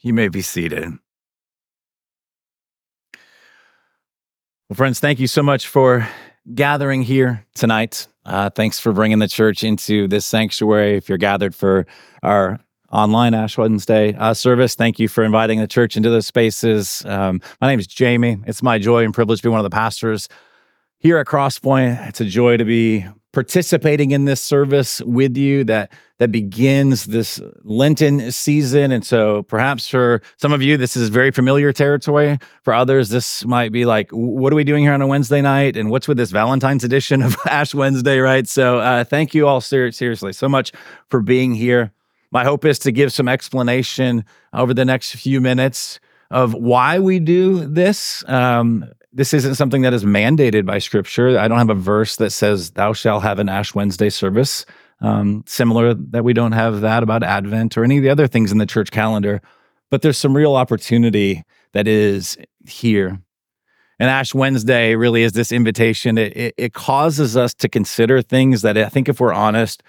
You may be seated. Well, friends, thank you so much for gathering here tonight. Uh, thanks for bringing the church into this sanctuary. If you're gathered for our online Ash Wednesday uh, service, thank you for inviting the church into those spaces. Um, my name is Jamie. It's my joy and privilege to be one of the pastors here at Crosspoint. It's a joy to be participating in this service with you that that begins this Lenten season. And so perhaps for some of you, this is very familiar territory. For others, this might be like, what are we doing here on a Wednesday night? And what's with this Valentine's edition of Ash Wednesday, right? So uh, thank you all ser- seriously so much for being here. My hope is to give some explanation over the next few minutes of why we do this. Um, this isn't something that is mandated by scripture. I don't have a verse that says, Thou shalt have an Ash Wednesday service. Um, similar that we don't have that about Advent or any of the other things in the church calendar. But there's some real opportunity that is here. And Ash Wednesday really is this invitation. It, it, it causes us to consider things that I think, if we're honest,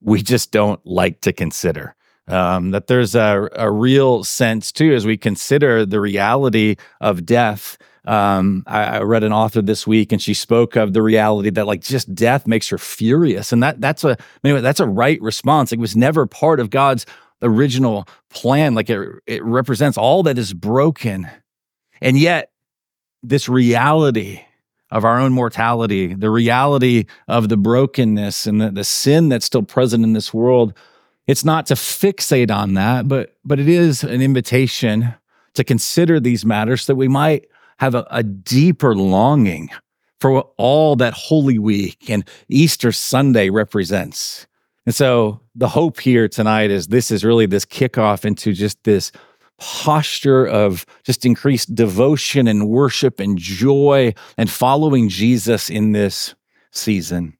we just don't like to consider. Um, that there's a, a real sense too as we consider the reality of death um, I, I, read an author this week, and she spoke of the reality that like just death makes her furious, and that that's a anyway, that's a right response. It was never part of God's original plan. Like it, it represents all that is broken, and yet this reality of our own mortality, the reality of the brokenness and the, the sin that's still present in this world. It's not to fixate on that, but but it is an invitation to consider these matters so that we might have a, a deeper longing for all that Holy Week and Easter Sunday represents. And so the hope here tonight is this is really this kickoff into just this posture of just increased devotion and worship and joy and following Jesus in this season.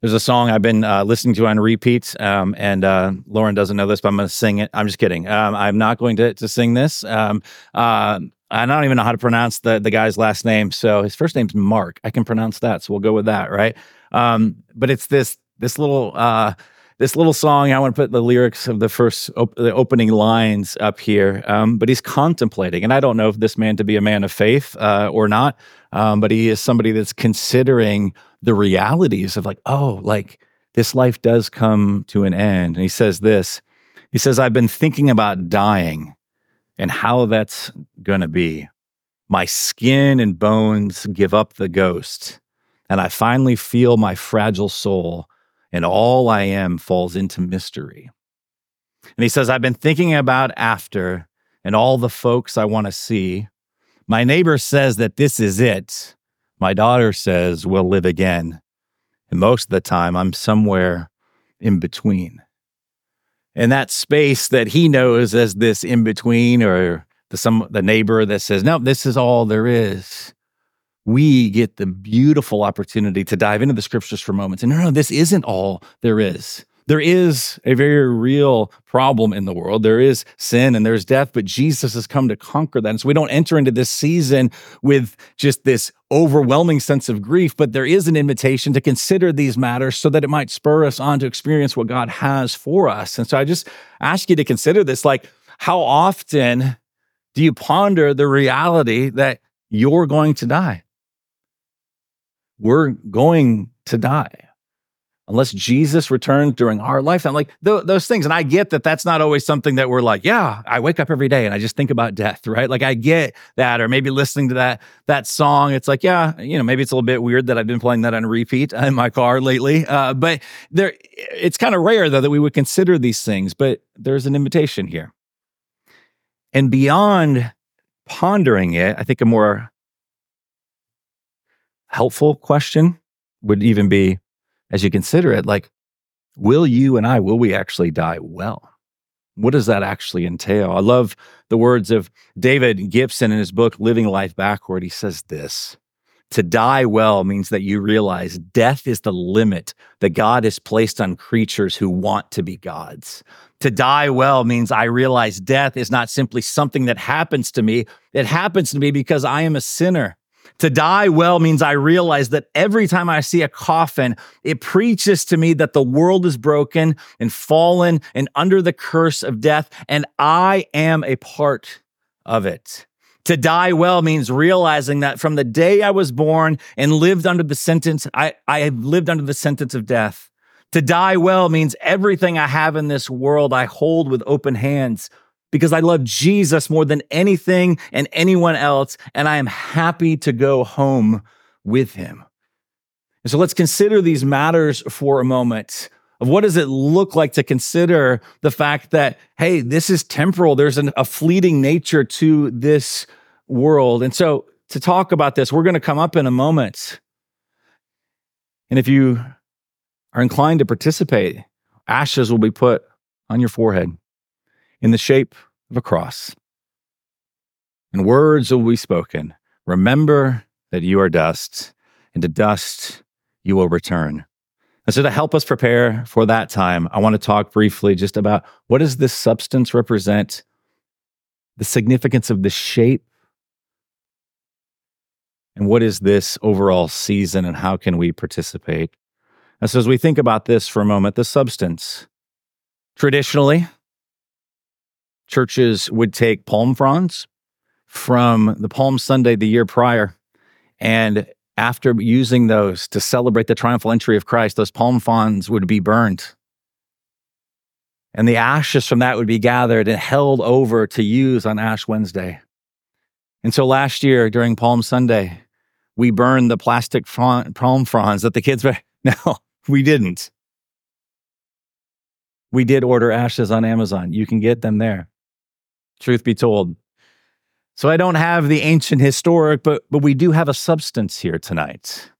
There's a song I've been uh, listening to on repeat, um, and uh, Lauren doesn't know this, but I'm going to sing it. I'm just kidding. Um, I'm not going to, to sing this. Um, uh, I don't even know how to pronounce the the guy's last name. So his first name's Mark. I can pronounce that, so we'll go with that, right? Um, but it's this this little uh, this little song. I want to put the lyrics of the first op- the opening lines up here. Um, but he's contemplating, and I don't know if this man to be a man of faith uh, or not. Um, but he is somebody that's considering the realities of like, oh, like this life does come to an end. And he says this. He says, "I've been thinking about dying." And how that's going to be. My skin and bones give up the ghost, and I finally feel my fragile soul, and all I am falls into mystery. And he says, I've been thinking about after and all the folks I want to see. My neighbor says that this is it. My daughter says we'll live again. And most of the time, I'm somewhere in between and that space that he knows as this in between or the some the neighbor that says no this is all there is. We get the beautiful opportunity to dive into the scriptures for moments and no no this isn't all there is there is a very real problem in the world. There is sin and there's death, but Jesus has come to conquer that. And so we don't enter into this season with just this overwhelming sense of grief, but there is an invitation to consider these matters so that it might spur us on to experience what God has for us. And so I just ask you to consider this like, how often do you ponder the reality that you're going to die? We're going to die unless Jesus returns during our lifetime, like th- those things. And I get that that's not always something that we're like, yeah, I wake up every day and I just think about death, right? Like I get that, or maybe listening to that that song, it's like, yeah, you know, maybe it's a little bit weird that I've been playing that on repeat in my car lately. Uh, but there, it's kind of rare though that we would consider these things. But there's an invitation here, and beyond pondering it, I think a more helpful question would even be as you consider it, like, will you and I, will we actually die well? What does that actually entail? I love the words of David Gibson in his book, Living Life Backward. He says this To die well means that you realize death is the limit that God has placed on creatures who want to be gods. To die well means I realize death is not simply something that happens to me, it happens to me because I am a sinner To die well means I realize that every time I see a coffin, it preaches to me that the world is broken and fallen and under the curse of death, and I am a part of it. To die well means realizing that from the day I was born and lived under the sentence, I, I have lived under the sentence of death. To die well means everything I have in this world I hold with open hands because I love Jesus more than anything and anyone else, and I am happy to go home with him. And so let's consider these matters for a moment of what does it look like to consider the fact that, hey, this is temporal. There's an, a fleeting nature to this world. And so to talk about this, we're going to come up in a moment. And if you are inclined to participate, ashes will be put on your forehead in the shape of a cross. And words will be spoken Remember that you are dust, and to dust you will return. And so, to help us prepare for that time, I want to talk briefly just about what does this substance represent, the significance of the shape, and what is this overall season, and how can we participate? And so, as we think about this for a moment, the substance, traditionally, churches would take palm fronds from the Palm Sunday the year prior. And after using those to celebrate the triumphal entry of Christ, those palm fronds would be burned. And the ashes from that would be gathered and held over to use on Ash Wednesday. And so last year during Palm Sunday, we burned the plastic palm fronds that the kids were. No, we didn't. We did order ashes on Amazon. You can get them there truth be told. So I don't have the ancient historic, but but we do have a substance here tonight.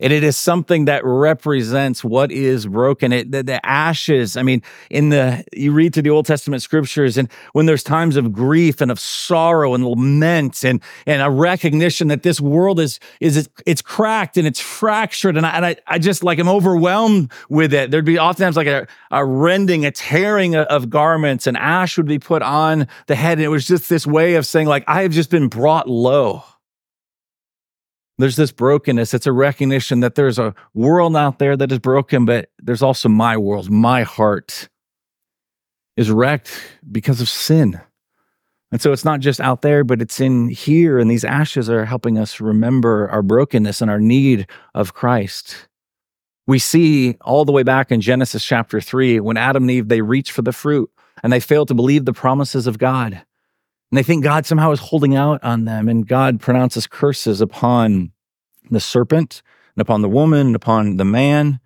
And it is something that represents what is broken. It, the, the, ashes. I mean, in the you read through the Old Testament scriptures, and when there's times of grief and of sorrow and lament, and and a recognition that this world is is it's cracked and it's fractured, and I, and I, I just like I'm overwhelmed with it. There'd be oftentimes like a, a rending, a tearing of garments, and ash would be put on the head, and it was just this way of saying like I have just been brought low. There's this brokenness. It's a recognition that there's a world out there that is broken, but there's also my world. My heart is wrecked because of sin. And so it's not just out there, but it's in here. And these ashes are helping us remember our brokenness and our need of Christ. We see all the way back in Genesis chapter 3 when Adam and Eve they reach for the fruit and they fail to believe the promises of God. And they think God somehow is holding out on them, and God pronounces curses upon the serpent and upon the woman and upon the man.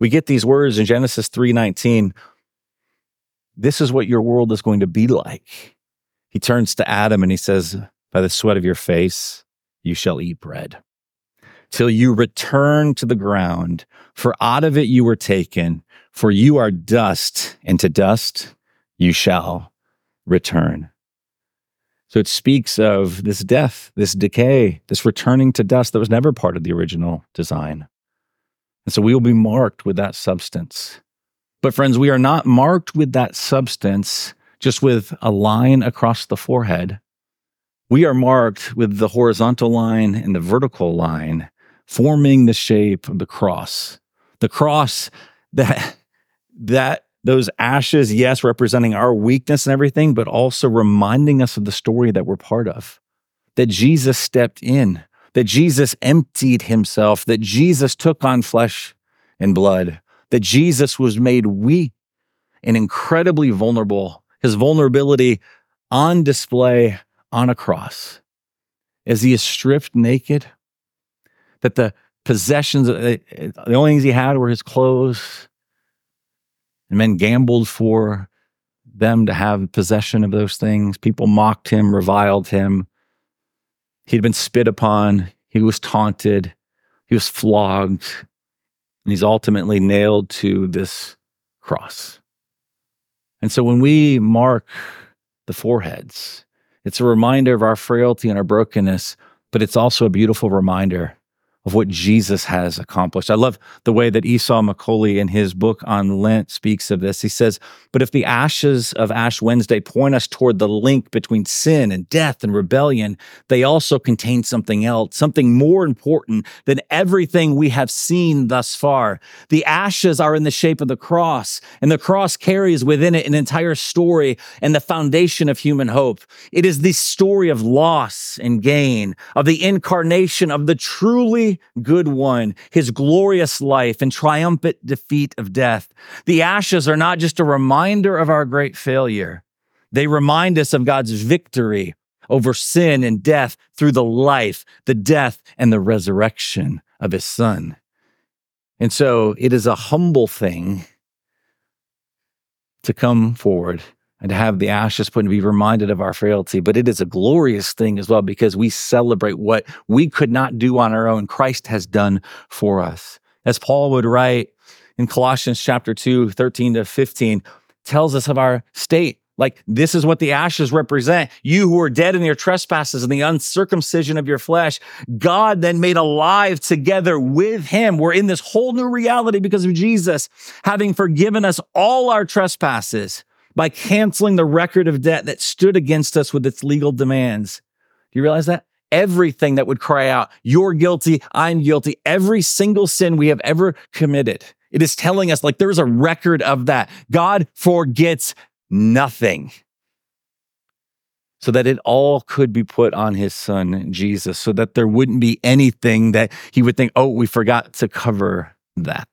We get these words in Genesis 3:19. This is what your world is going to be like. He turns to Adam and he says, By the sweat of your face, you shall eat bread till you return to the ground, for out of it you were taken, for you are dust, and to dust you shall return. So it speaks of this death, this decay, this returning to dust that was never part of the original design. And so we will be marked with that substance. But friends, we are not marked with that substance just with a line across the forehead. We are marked with the horizontal line and the vertical line forming the shape of the cross. The cross that that those ashes, yes, representing our weakness and everything, but also reminding us of the story that we're part of. That Jesus stepped in, that Jesus emptied himself, that Jesus took on flesh and blood, that Jesus was made weak and incredibly vulnerable, his vulnerability on display on a cross as he is stripped naked, that the possessions, uh, the only things he had were his clothes and men gambled for them to have possession of those things. People mocked him, reviled him. He'd been spit upon, he was taunted, he was flogged, and he's ultimately nailed to this cross. And so when we mark the foreheads, it's a reminder of our frailty and our brokenness, but it's also a beautiful reminder of what Jesus has accomplished. I love the way that Esau McCaulley in his book on Lent speaks of this. He says, But if the ashes of Ash Wednesday point us toward the link between sin and death and rebellion, they also contain something else, something more important than everything we have seen thus far. The ashes are in the shape of the cross, and the cross carries within it an entire story and the foundation of human hope. It is the story of loss and gain, of the incarnation of the truly good one, his glorious life and triumphant defeat of death. The ashes are not just a reminder of our great failure, they remind us of God's victory over sin and death through the life, the death, and the resurrection of his son. And so it is a humble thing to come forward and to have the ashes put and be reminded of our frailty. But it is a glorious thing as well because we celebrate what we could not do on our own, Christ has done for us. As Paul would write in Colossians chapter 2, 13 to 15, tells us of our state. Like, this is what the ashes represent. You who are dead in your trespasses and the uncircumcision of your flesh, God then made alive together with him. We're in this whole new reality because of Jesus, having forgiven us all our trespasses by canceling the record of debt that stood against us with its legal demands. Do you realize that? Everything that would cry out, You're guilty, I'm guilty, every single sin we have ever committed. It is telling us like there's a record of that. God forgets nothing. So that it all could be put on his son, Jesus, so that there wouldn't be anything that he would think, oh, we forgot to cover that.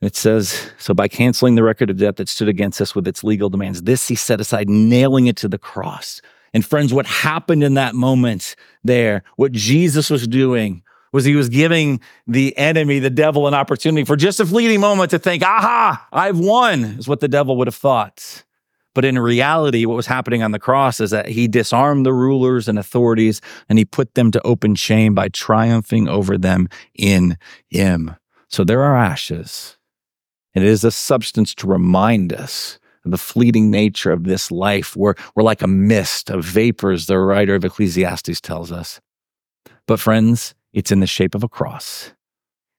It says, so by canceling the record of debt that stood against us with its legal demands, this he set aside, nailing it to the cross. And friends, what happened in that moment there, what Jesus was doing was he was giving the enemy, the devil, an opportunity for just a fleeting moment to think, aha, I've won, is what the devil would have thought. But in reality, what was happening on the cross is that he disarmed the rulers and authorities and he put them to open shame by triumphing over them in him. So there are ashes and it is a substance to remind us of the fleeting nature of this life. We're, we're like a mist of vapors, the writer of Ecclesiastes tells us. But, friends, it's in the shape of a cross.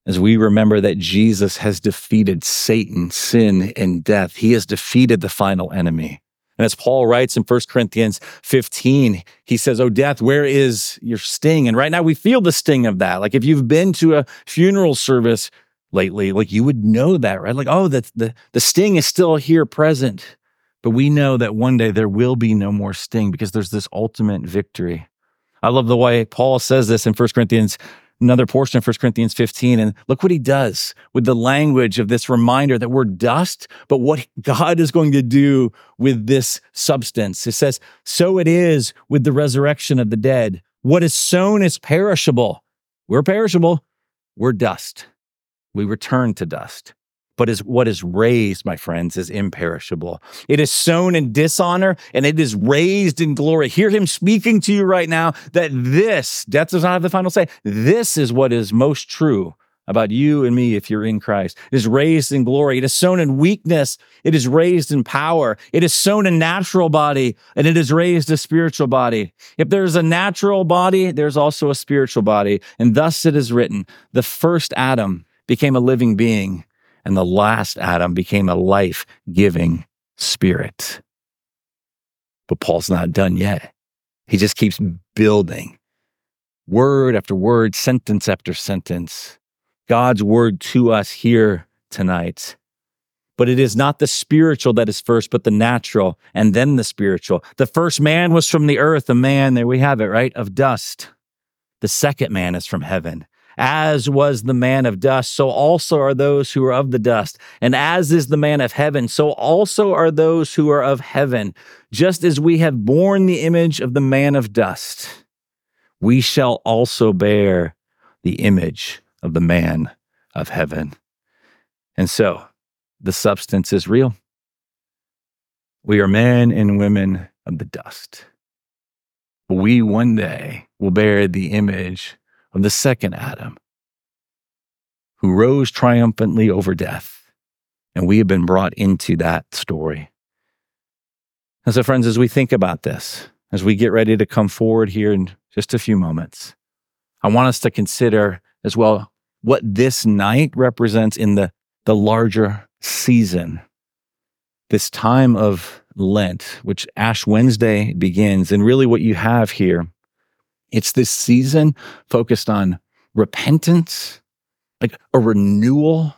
As we remember that Jesus has defeated Satan, sin, and death, he has defeated the final enemy. And as Paul writes in 1 Corinthians 15, he says, Oh, death, where is your sting? And right now we feel the sting of that. Like if you've been to a funeral service, lately, like you would know that, right? Like, oh, that the, the sting is still here present. But we know that one day there will be no more sting because there's this ultimate victory. I love the way Paul says this in 1 Corinthians, another portion of 1 Corinthians 15. And look what he does with the language of this reminder that we're dust, but what God is going to do with this substance. It says, So it is with the resurrection of the dead. What is sown is perishable. We're perishable. We're dust we return to dust. But is what is raised, my friends, is imperishable. It is sown in dishonor and it is raised in glory. Hear him speaking to you right now that this, death does not have the final say. This is what is most true about you and me if you're in Christ. It is raised in glory. It is sown in weakness. It is raised in power. It is sown a natural body and it is raised a spiritual body. If there's a natural body, there's also a spiritual body. And thus it is written, the first Adam became a living being, and the last Adam became a life giving spirit. But Paul's not done yet. He just keeps building word after word, sentence after sentence. God's word to us here tonight. But it is not the spiritual that is first, but the natural and then the spiritual. The first man was from the earth, a man, there we have it, right, of dust. The second man is from heaven. As was the man of dust, so also are those who are of the dust. And as is the man of heaven, so also are those who are of heaven. Just as we have borne the image of the man of dust, we shall also bear the image of the man of heaven. And so the substance is real. We are men and women of the dust. We one day will bear the image of the second Adam, who rose triumphantly over death. And we have been brought into that story. And so, friends, as we think about this, as we get ready to come forward here in just a few moments, I want us to consider as well what this night represents in the, the larger season, this time of Lent, which Ash Wednesday begins. And really, what you have here, it's this season focused on repentance, like a renewal,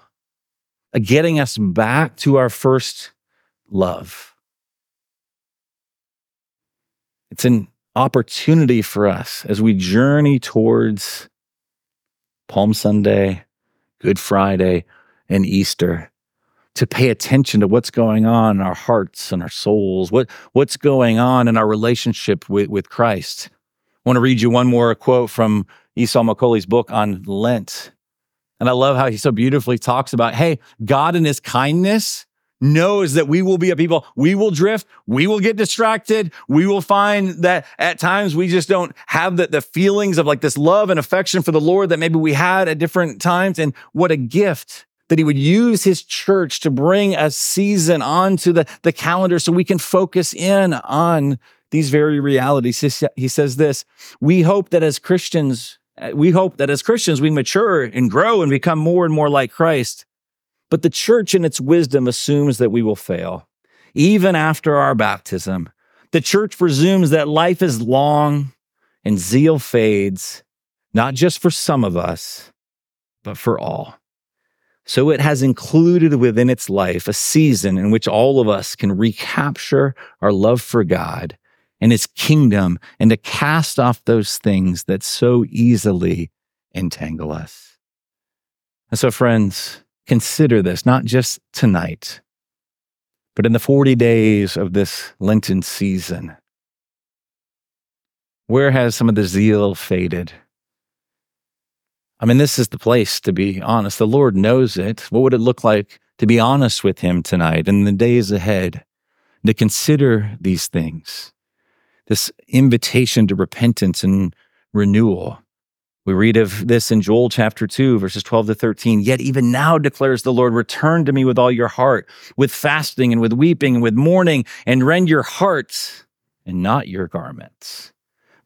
a getting us back to our first love. It's an opportunity for us as we journey towards Palm Sunday, Good Friday, and Easter to pay attention to what's going on in our hearts and our souls, what, what's going on in our relationship with, with Christ. I want to read you one more quote from Esau McCaulley's book on Lent. And I love how he so beautifully talks about hey, God in his kindness knows that we will be a people, we will drift, we will get distracted, we will find that at times we just don't have the, the feelings of like this love and affection for the Lord that maybe we had at different times. And what a gift that he would use his church to bring a season onto the, the calendar so we can focus in on these very realities. He says this We hope that as Christians, uh, we hope that as Christians, we mature and grow and become more and more like Christ. But the church, in its wisdom, assumes that we will fail. Even after our baptism, the church presumes that life is long and zeal fades, not just for some of us, but for all. So it has included within its life a season in which all of us can recapture our love for God and his kingdom and to cast off those things that so easily entangle us. And so, friends, consider this not just tonight, but in the 40 days of this Lenten season. Where has some of the zeal faded? I mean, this is the place to be honest. The Lord knows it. What would it look like to be honest with Him tonight and the days ahead? To consider these things this invitation to repentance and renewal. We read of this in Joel chapter 2, verses 12 to 13. Yet even now declares the Lord, return to me with all your heart, with fasting and with weeping and with mourning, and rend your hearts and not your garments.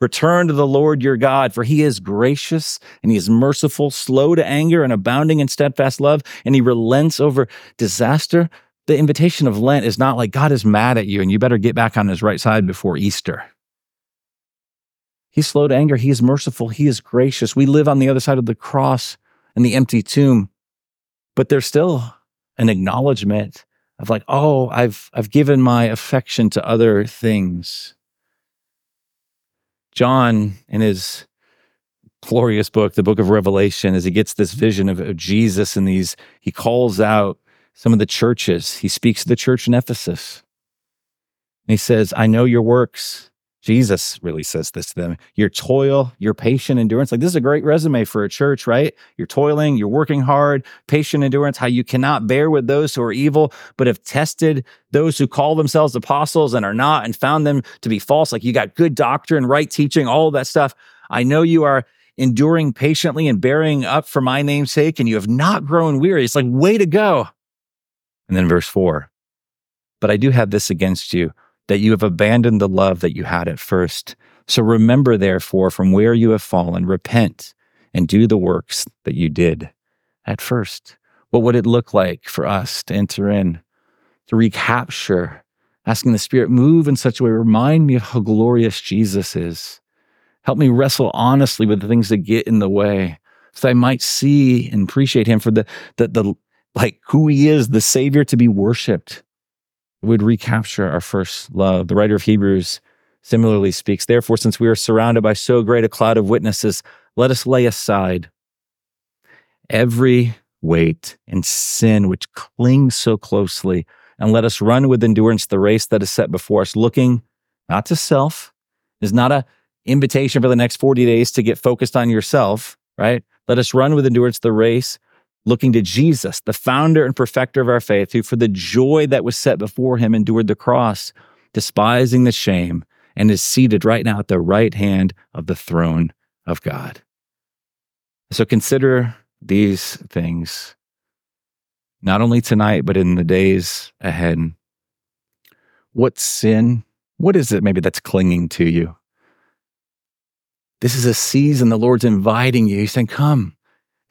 Return to the Lord your God, for he is gracious and he is merciful, slow to anger and abounding in steadfast love, and he relents over disaster. The invitation of Lent is not like God is mad at you and you better get back on his right side before Easter. He's slow to anger. He is merciful. He is gracious. We live on the other side of the cross and the empty tomb, but there's still an acknowledgement of like, oh, I've, I've given my affection to other things. John, in his glorious book, the book of Revelation, as he gets this vision of, of Jesus and these, he calls out some of the churches. He speaks to the church in Ephesus. And he says, I know your works Jesus really says this to them. Your toil, your patient endurance. Like, this is a great resume for a church, right? You're toiling, you're working hard, patient endurance, how you cannot bear with those who are evil, but have tested those who call themselves apostles and are not and found them to be false. Like, you got good doctrine, right teaching, all that stuff. I know you are enduring patiently and bearing up for my name's sake, and you have not grown weary. It's like, way to go. And then verse four, but I do have this against you that you have abandoned the love that you had at first. So remember, therefore, from where you have fallen, repent and do the works that you did at first. What would it look like for us to enter in, to recapture, asking the Spirit, move in such a way, remind me of how glorious Jesus is. Help me wrestle honestly with the things that get in the way so I might see and appreciate him for the, the, the like who he is, the Savior to be worshiped, would recapture our first love. The writer of Hebrews similarly speaks, Therefore, since we are surrounded by so great a cloud of witnesses, let us lay aside every weight and sin which clings so closely, and let us run with endurance the race that is set before us, looking not to self, is not a invitation for the next 40 days to get focused on yourself, right? Let us run with endurance the race looking to Jesus, the founder and perfecter of our faith, who for the joy that was set before him endured the cross, despising the shame, and is seated right now at the right hand of the throne of God. So consider these things, not only tonight, but in the days ahead. What sin, what is it maybe that's clinging to you? This is a season the Lord's inviting you. He's saying, Come.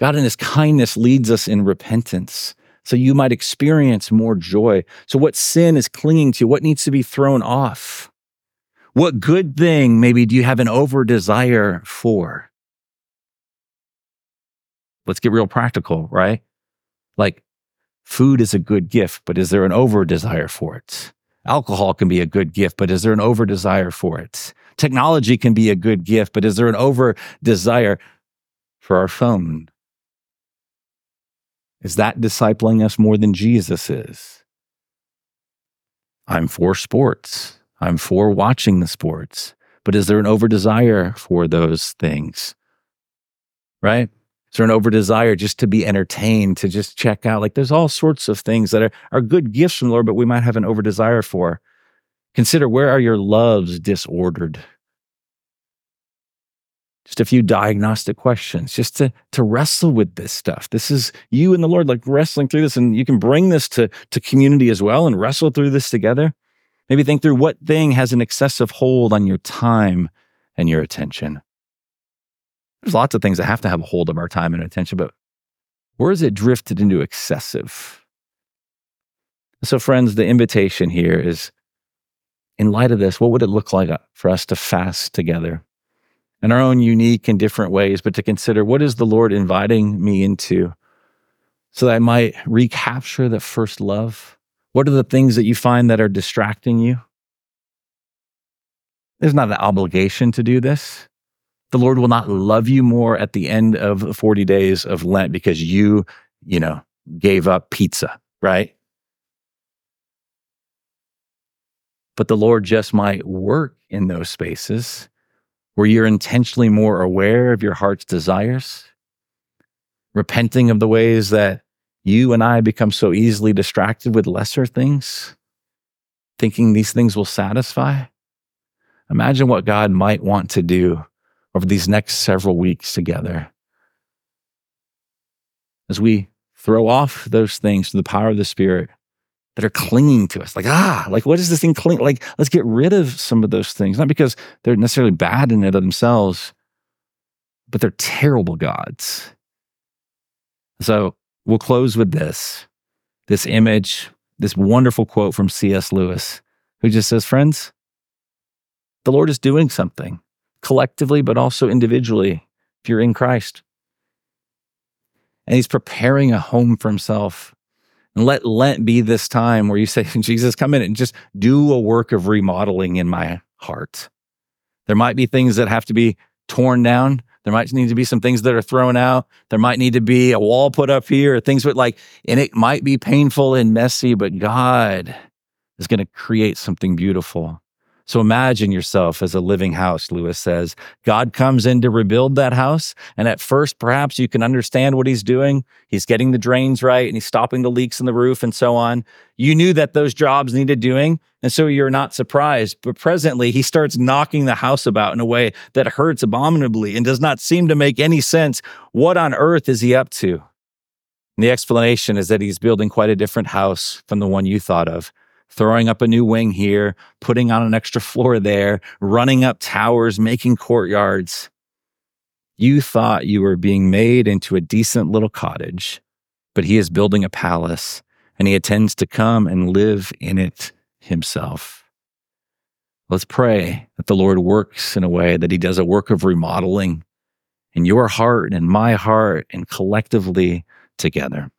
God, in his kindness, leads us in repentance so you might experience more joy. So, what sin is clinging to? What needs to be thrown off? What good thing maybe do you have an over desire for? Let's get real practical, right? Like, food is a good gift, but is there an over desire for it? Alcohol can be a good gift, but is there an over desire for it? Technology can be a good gift, but is there an over desire for our phone? Is that discipling us more than Jesus is? I'm for sports. I'm for watching the sports. But is there an over desire for those things? Right? Is there an over desire just to be entertained, to just check out? Like there's all sorts of things that are, are good gifts from the Lord, but we might have an over desire for. Consider where are your loves disordered? Just a few diagnostic questions just to to wrestle with this stuff. This is you and the lord like wrestling through this and you can bring this to to community as well and wrestle through this together. Maybe think through what thing has an excessive hold on your time and your attention. There's lots of things that have to have a hold of our time and attention but where is it drifted into excessive? So friends the invitation here is in light of this what would it look like uh, for us to fast together in our own unique and different ways, but to consider what is the Lord inviting me into so that I might recapture the first love? What are the things that you find that are distracting you? There's not an obligation to do this. The Lord will not love you more at the end of the 40 days of Lent because you, you know, gave up pizza, right? But the Lord just might work in those spaces where you're intentionally more aware of your heart's desires, repenting of the ways that you and I become so easily distracted with lesser things, thinking these things will satisfy. Imagine what God might want to do over these next several weeks together. As we throw off those things to the power of the Spirit that are clinging to us. Like, ah, like what is this thing cling? Like, let's get rid of some of those things, not because they're necessarily bad in it of themselves, but they're terrible gods. So we'll close with this this image, this wonderful quote from C.S. Lewis, who just says, Friends, the Lord is doing something collectively, but also individually if you're in Christ. And he's preparing a home for himself and let Lent be this time where you say, Jesus, come in and just do a work of remodeling in my heart. There might be things that have to be torn down. There might need to be some things that are thrown out. There might need to be a wall put up here, things with like, and it might be painful and messy, but God is going to create something beautiful. So imagine yourself as a living house, Lewis says. God comes in to rebuild that house. And at first, perhaps you can understand what he's doing. He's getting the drains right and he's stopping the leaks in the roof and so on. You knew that those jobs needed doing. And so you're not surprised. But presently, he starts knocking the house about in a way that hurts abominably and does not seem to make any sense. What on earth is he up to? And the explanation is that he's building quite a different house from the one you thought of throwing up a new wing here, putting on an extra floor there, running up towers, making courtyards. You thought you were being made into a decent little cottage, but he is building a palace and he intends to come and live in it himself. Let's pray that the Lord works in a way that he does a work of remodeling in your heart and in my heart and collectively together.